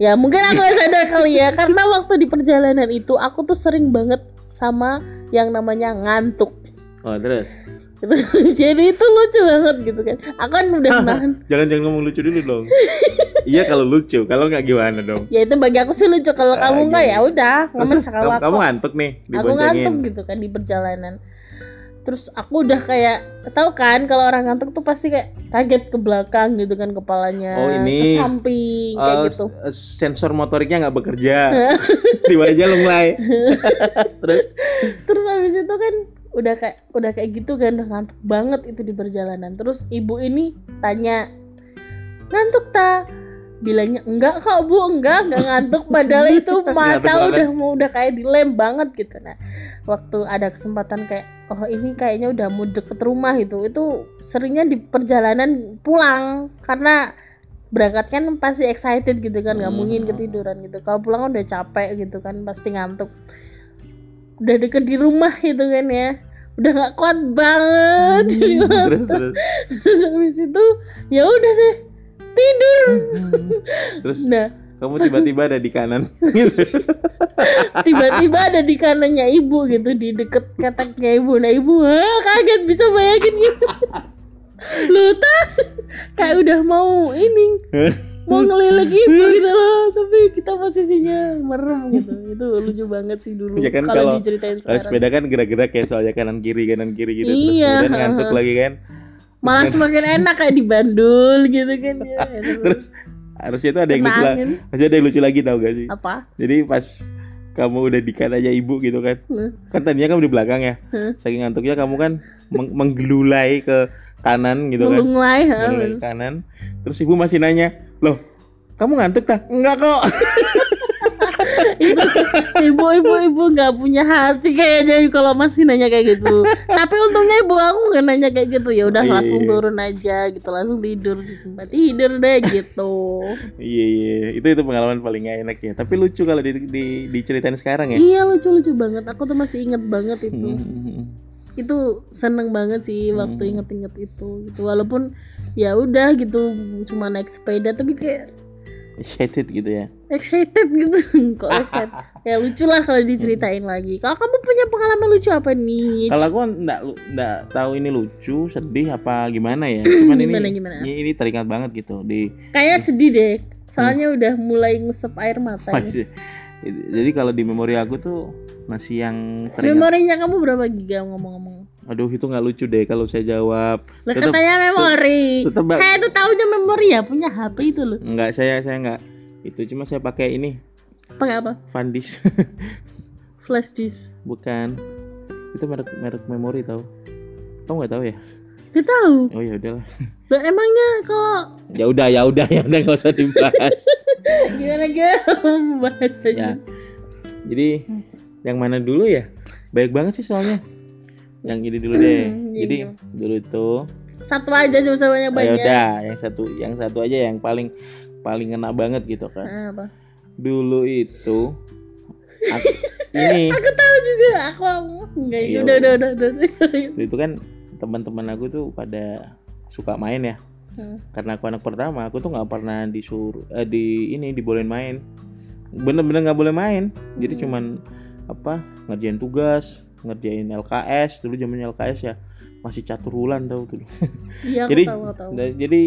Ya mungkin aku nggak sadar kali ya karena waktu di perjalanan itu aku tuh sering banget sama yang namanya ngantuk. Oh terus? Gitu. jadi itu lucu banget gitu kan. Aku kan udah nahan. Jangan jangan ngomong lucu dulu dong. Iya kalau lucu. Kalau nggak gimana dong? Ya itu bagi aku sih lucu. Kalau Ah, kamu enggak gitu. ya udah nggak Terus masalah kamu, aku. kamu ngantuk nih aku ngantuk gitu kan di perjalanan terus aku udah kayak tahu kan kalau orang ngantuk tuh pasti kayak kaget ke belakang gitu kan kepalanya. Oh, ini, ke samping kayak Eh, gitu. s- sensor motoriknya nggak bekerja. Tiba aja lunglai terus? Terus habis itu kan udah kayak udah kayak gitu kan udah ngantuk banget itu di perjalanan. Terus ibu ini tanya ngantuk tak bilangnya enggak kok bu enggak enggak ngantuk. Padahal itu mata udah mau udah kayak dilem banget gitu. Nah waktu ada kesempatan kayak oh ini kayaknya udah mau deket rumah itu itu seringnya di perjalanan pulang karena berangkat kan pasti excited gitu kan nggak mungkin ketiduran gitu. Kalau pulang udah capek gitu kan pasti ngantuk. Udah deket di rumah itu kan ya. Udah nggak kuat banget. Jadi terus terus. Terus habis itu ya udah deh tidur. Terus? Nah kamu tiba-tiba ada di kanan. Gitu. tiba-tiba ada di kanannya ibu gitu di deket kataknya ibu. Nah ibu wah kaget bisa bayangin gitu. Lu tak kayak udah mau ini mau ngelilik ibu gitu loh. Tapi kita posisinya merem gitu. Itu lucu banget sih dulu Ya kan kalau kalau diceritain sekarang. sepeda kan gerak-gerak kayak soalnya kanan kiri kanan kiri gitu. Terus Iya, kemudian ngantuk lagi kan. Malah semakin enak kayak di bandul gitu kan ya. Terus harusnya itu ada yang lucu lagi harusnya ada yang lucu lagi tau gak sih? Apa? Jadi pas kamu udah di kanannya ibu gitu kan. Hmm. kan tadinya kamu di belakang ya. Hmm. saking ngantuknya kamu kan meng- menggelulai ke kanan gitu kan. Ngelulai ke kanan. Terus ibu masih nanya loh kamu ngantuk tak? Enggak kok ibu-ibu ibu nggak punya hati kayaknya kalau masih nanya kayak gitu. Tapi untungnya ibu aku nggak nanya kayak gitu. Ya udah Iya. langsung turun aja gitu langsung tidur di tempat tidur deh gitu. Iya iya. Itu itu pengalaman paling gak enak ya. Tapi lucu kalau di, di, diceritain sekarang ya. Iya lucu lucu banget. Aku tuh masih inget banget itu. Hmm. itu seneng banget sih waktu inget-inget itu gitu. Walaupun ya udah gitu cuma naik sepeda tapi kayak excited gitu ya excited gitu kok excited ya lucu lah kalau diceritain lagi kalau kamu punya pengalaman lucu apa nih Kalau aku enggak enggak tahu ini lucu, sedih apa gimana ya. Cuman Gimana, ini gimana? ini ini teringat banget gitu di Kayak sedih deh, soalnya udah mulai ngusap air mata. masih. Jadi kalau di memori aku tuh masih yang teringat. Memorinya kamu berapa giga ngomong-ngomong? Aduh itu nggak lucu deh kalau saya jawab. Lah katanya memori. tetep Saya tuh taunya memori ya, punya HP itu loh. Enggak saya saya enggak. Itu cuma saya pakai ini Pakai apa? Fandis. Flash disk. Bukan. Itu merek merek memori tau. Kamu nggak tahu ya? Gak tahu. Oh ya udahlah. Lah emangnya kalau Ya udah ya udah ya udah nggak usah dibahas. gimana gimana bahas ya. Jadi yang mana dulu ya? Baik banget sih soalnya. Yang ini dulu deh. iya, Jadi iya. dulu itu Satu aja cuma usah oh, ya banyak-banyak. udah yang satu yang satu aja yang paling paling kena banget gitu kan. Ah, apa? Dulu itu aku, ini Aku tahu juga, aku enggak Iya. udah udah udah udah. itu kan teman-teman aku tuh pada suka main ya. Hmm. Karena aku anak pertama, aku tuh nggak pernah disuruh eh, di ini dibolehin main. Bener-bener nggak boleh main. Jadi cuman apa ngerjain tugas, ngerjain LKS dulu zamannya LKS ya masih catur bulan tau tuh. Iya, aku jadi tahu, aku tahu. jadi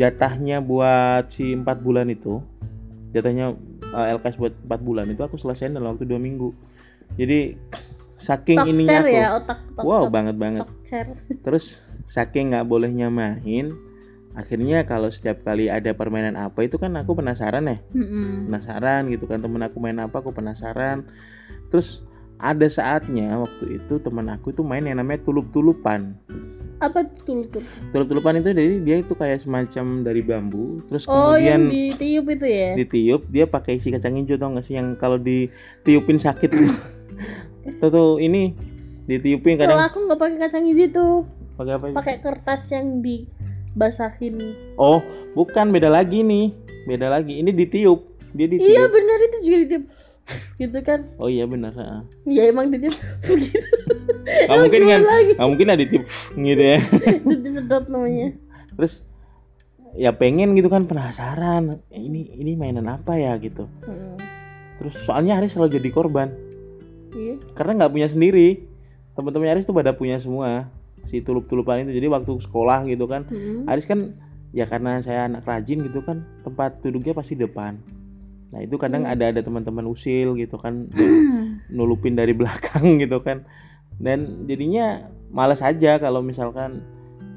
jatahnya buat si empat bulan itu jatahnya uh, LKS buat empat bulan itu aku selesaiin dalam waktu dua minggu jadi saking ininya Tokcer aku ya, otak wow banget banget terus saking nggak bolehnya main akhirnya kalau setiap kali ada permainan apa itu kan aku penasaran ya Mm-mm. penasaran gitu kan temen aku main apa aku penasaran terus ada saatnya waktu itu temen aku itu main yang namanya tulup-tulupan Apa tuh tuh? Tulup-tulupan itu jadi dia itu kayak semacam dari bambu, terus Oh, yang kemudian ditiup itu ya? ditiup, dia pakai isi kacang hijau tau gak sih yang kalau ditiupin sakit. tuh, tuh ini ditiupin Kalau kadang aku nggak pakai kacang hijau tuh, pakai apa? itu? pakai kertas yang dibasahin. Oh, bukan beda lagi nih. Beda lagi. Ini ditiup. Dia Iya ditiup. benar itu juga ditiup. Gitu kan? Oh iya benar. Ya emang ditiup begitu. Nggak mungkin kan? Nggak mungkin ada ditiup gitu ya. disedot namanya. Terus ya pengen gitu kan penasaran. Ini ini mainan apa ya gitu. Terus soalnya Haris selalu jadi korban. Iya. karena nggak punya sendiri teman-teman Aris tuh pada punya semua si tulup-tulupan itu jadi waktu sekolah gitu kan Mm. Aris kan ya karena saya anak rajin gitu kan tempat duduknya pasti depan nah itu kadang ada ada teman-teman usil gitu kan nulupin dari belakang gitu kan. Dan jadinya malas aja kalau misalkan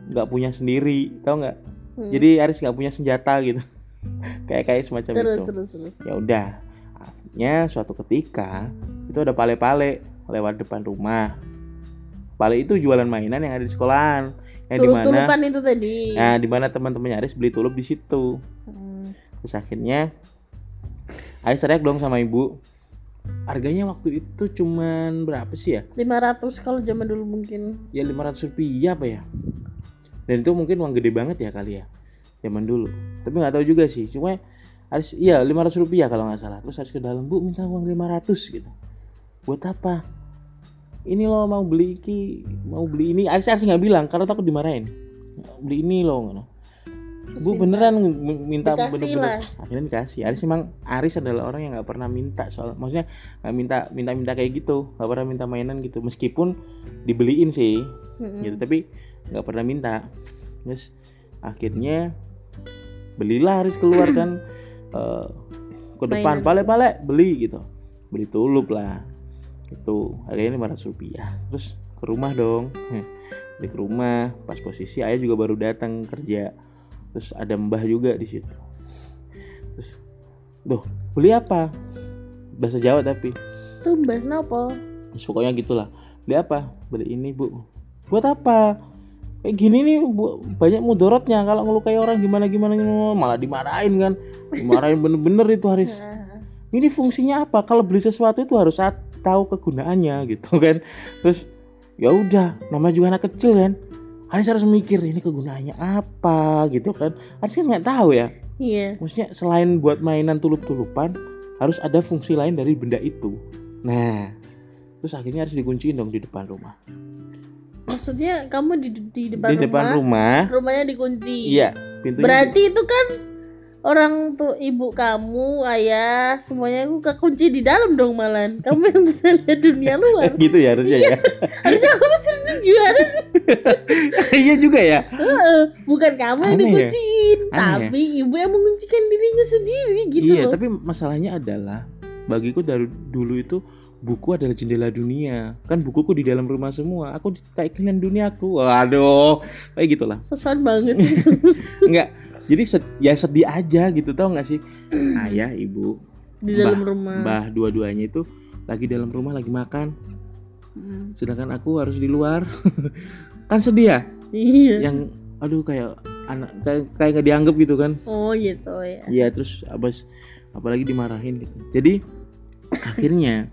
nggak punya sendiri tau nggak? Hmm. jadi Aris nggak punya senjata gitu. Kayak kayak semacam terus itu. terus terus. Ya udah akhirnya suatu ketika itu ada pale-pale lewat depan rumah. Pale itu jualan mainan yang ada di sekolahan. Yang di mana itu tadi. Nah di mana teman-temannya Aris beli tulup di situ. Hmm. terus akhirnya Aris teriak dong sama ibu. Harganya waktu itu cuman berapa sih ya? 500 kalau zaman dulu mungkin. Ya 500 rupiah apa ya? Dan itu mungkin uang gede banget ya kali ya zaman dulu. Tapi nggak tahu juga sih cuma harus iya 500 rupiah kalau nggak salah. Terus harus ke dalam bu minta uang 500 gitu. Buat apa? Ini loh mau beli iki mau beli ini. Aris Aris nggak bilang karena takut dimarahin. Beli ini loh bu beneran minta. bener-bener akhirnya dikasih. Aris emang Aris adalah orang yang nggak pernah minta soal maksudnya nggak minta minta minta kayak gitu. Nggak pernah minta mainan gitu. Meskipun dibeliin sih Mm-mm. gitu. Tapi nggak pernah minta. Terus akhirnya belilah harus keluar kan eh, ke depan. Mainan. pale-pale beli gitu. Beli tulup lah. Itu harganya lima ratus rupiah. Terus ke rumah dong. Beli ke rumah. Pas posisi ayah juga baru datang kerja terus ada mbah juga di situ terus doh beli apa bahasa Jawa tapi tumbas nopo Terus pokoknya gitulah. Beli apa? Beli ini bu. Buat apa? Kayak gini nih bu, banyak mudorotnya kalau ngelukai orang gimana gimana gimana malah dimarahin kan. Dimarahin bener-bener itu Haris. Ini fungsinya apa? Kalau beli sesuatu itu harus tahu kegunaannya gitu kan. Terus ya udah, namanya juga anak kecil kan. Haris harus mikir ini kegunaannya apa gitu kan. Haris kan nggak tahu ya. iya Maksudnya selain buat mainan tulup-tulupan harus ada fungsi lain dari benda itu. Nah, terus akhirnya harus dikunciin dong di depan rumah. maksudnya kamu di di depan, di depan rumah, rumah, rumahnya dikunci iya, pintunya. berarti itu kan orang tuh ibu kamu ayah semuanya aku kekunci di dalam dong malan kamu yang bisa lihat dunia luar gitu ya harusnya ya. harusnya kamu sendiri gimana sih iya juga ya. Bukan kamu yang Aneh ya? dikunciin ya? tapi ibu yang menguncikan dirinya sendiri gitu iya, loh tapi masalahnya adalah bagiku dari dulu itu buku adalah jendela dunia. Kan bukuku di dalam rumah semua. Aku kayak kalian duniaku. Waduh, kayak gitulah. sosokan banget. Enggak. Jadi sed- ya sedih aja gitu tau nggak sih? Ayah, ibu, di dalam Mbah- rumah Mbah dua-duanya itu lagi dalam rumah lagi makan. Mm. Sedangkan aku harus di luar. kan sedih ya? iya Yang aduh kayak anak kayak kayak nggak dianggap gitu kan? oh gitu ya Iya terus abis apalagi dimarahin gitu. Jadi akhirnya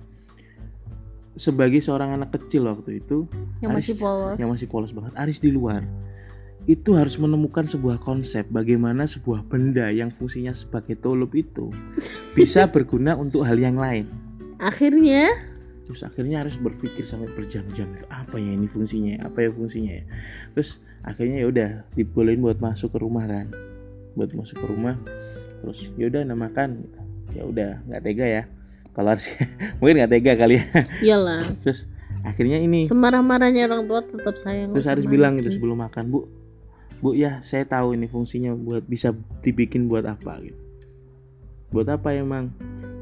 sebagai seorang anak kecil waktu itu yang Aris- masih polos yang masih polos banget Aris di luar itu harus menemukan sebuah konsep bagaimana sebuah benda yang fungsinya sebagai tolup itu bisa berguna untuk hal yang lain. akhirnya Terus akhirnya harus berpikir sampai berjam-jam itu apa ya ini fungsinya, apa ya fungsinya ya. Terus akhirnya ya udah dibolehin buat masuk ke rumah kan, buat masuk ke rumah. Terus ya udah namakan, ya udah nggak tega ya. Kalau harus mungkin nggak tega kali ya. iyalah. Terus akhirnya ini semarah-marahnya orang tua tetap sayang terus harus bilang gitu sebelum makan bu bu ya saya tahu ini fungsinya buat bisa dibikin buat apa gitu. Buat apa emang?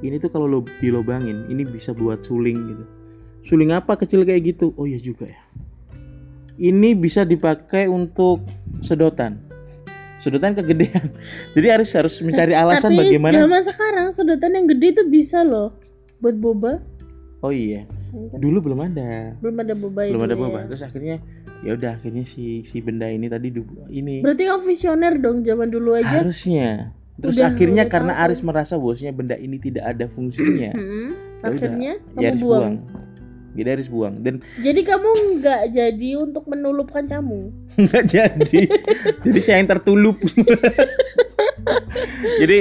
Ini tuh kalau lo dilobangin ini bisa buat suling gitu. Suling apa kecil kayak gitu? Oh iya juga ya. Ini bisa dipakai untuk sedotan. Sedotan kegedean. Jadi harus harus mencari alasan Tapi bagaimana zaman sekarang sedotan yang gede itu bisa loh buat boba? Oh iya. Dulu belum ada. Belum ada boba belum ada ya. boba. Terus akhirnya ya udah akhirnya si si benda ini tadi ini. Berarti kamu visioner dong zaman dulu aja? Harusnya. Terus Udah- akhirnya udah karena tahu. Aris merasa bahwasanya benda ini tidak ada fungsinya. Ya akhirnya ya kamu Aris buang. buang. Jadi Aris buang. Dan jadi kamu nggak jadi untuk menulupkan kamu nggak jadi. Jadi saya yang tertulup. Jadi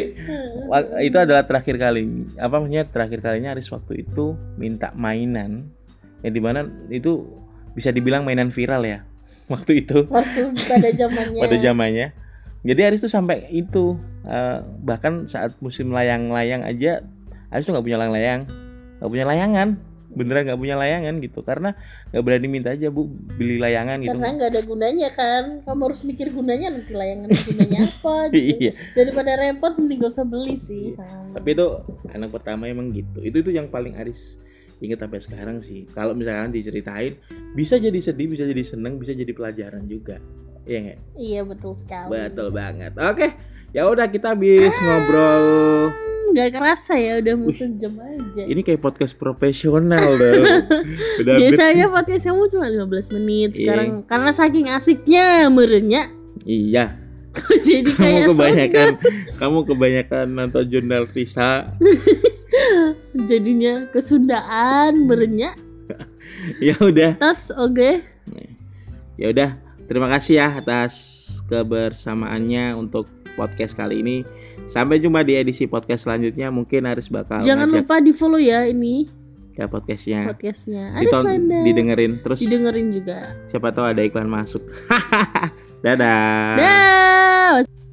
itu adalah terakhir kali. Apa namanya? Terakhir kalinya Aris waktu itu minta mainan. Yang di mana itu bisa dibilang mainan viral ya. Waktu itu. Waktu pada zamannya. Pada zamannya. Jadi Aris tuh sampai itu eh, bahkan saat musim layang-layang aja Aris tuh nggak punya layang-layang, nggak punya layangan, beneran nggak punya layangan gitu. Karena nggak berani minta aja bu beli layangan gitu. karena nggak ada gunanya kan. Kamu harus mikir gunanya nanti layangan gunanya apa gitu. Iya. daripada repot mending gak usah beli sih. Tapi itu anak pertama emang gitu. Itu itu yang paling Aris. Inget sampai sekarang sih. Kalau misalkan diceritain bisa jadi sedih bisa jadi seneng bisa jadi pelajaran juga. Iya nggak? Iya betul sekali. betul banget. Oke ya udah kita habis ngobrol. Nggak kerasa ya udah mau sejam aja. ini kayak podcast profesional dong udah Biasanya podcast kamu cuma 15 menit. Iya. Sekarang karena saking asiknya merenya iya. Jadi kayak kamu kebanyakan kamu kebanyakan nonton jurnal Risa jadinya kesundaan merenya. ya udah. Tas oke. ya udah. Terima kasih ya atas kebersamaannya untuk podcast kali ini sampai jumpa di edisi podcast selanjutnya mungkin Aris bakal Jangan ngajak lupa di follow ya ini ke podcastnya podcastnya. Ada Diton- Slanda. didengerin terus Didengerin juga. siapa tahu ada iklan masuk dadah Dah.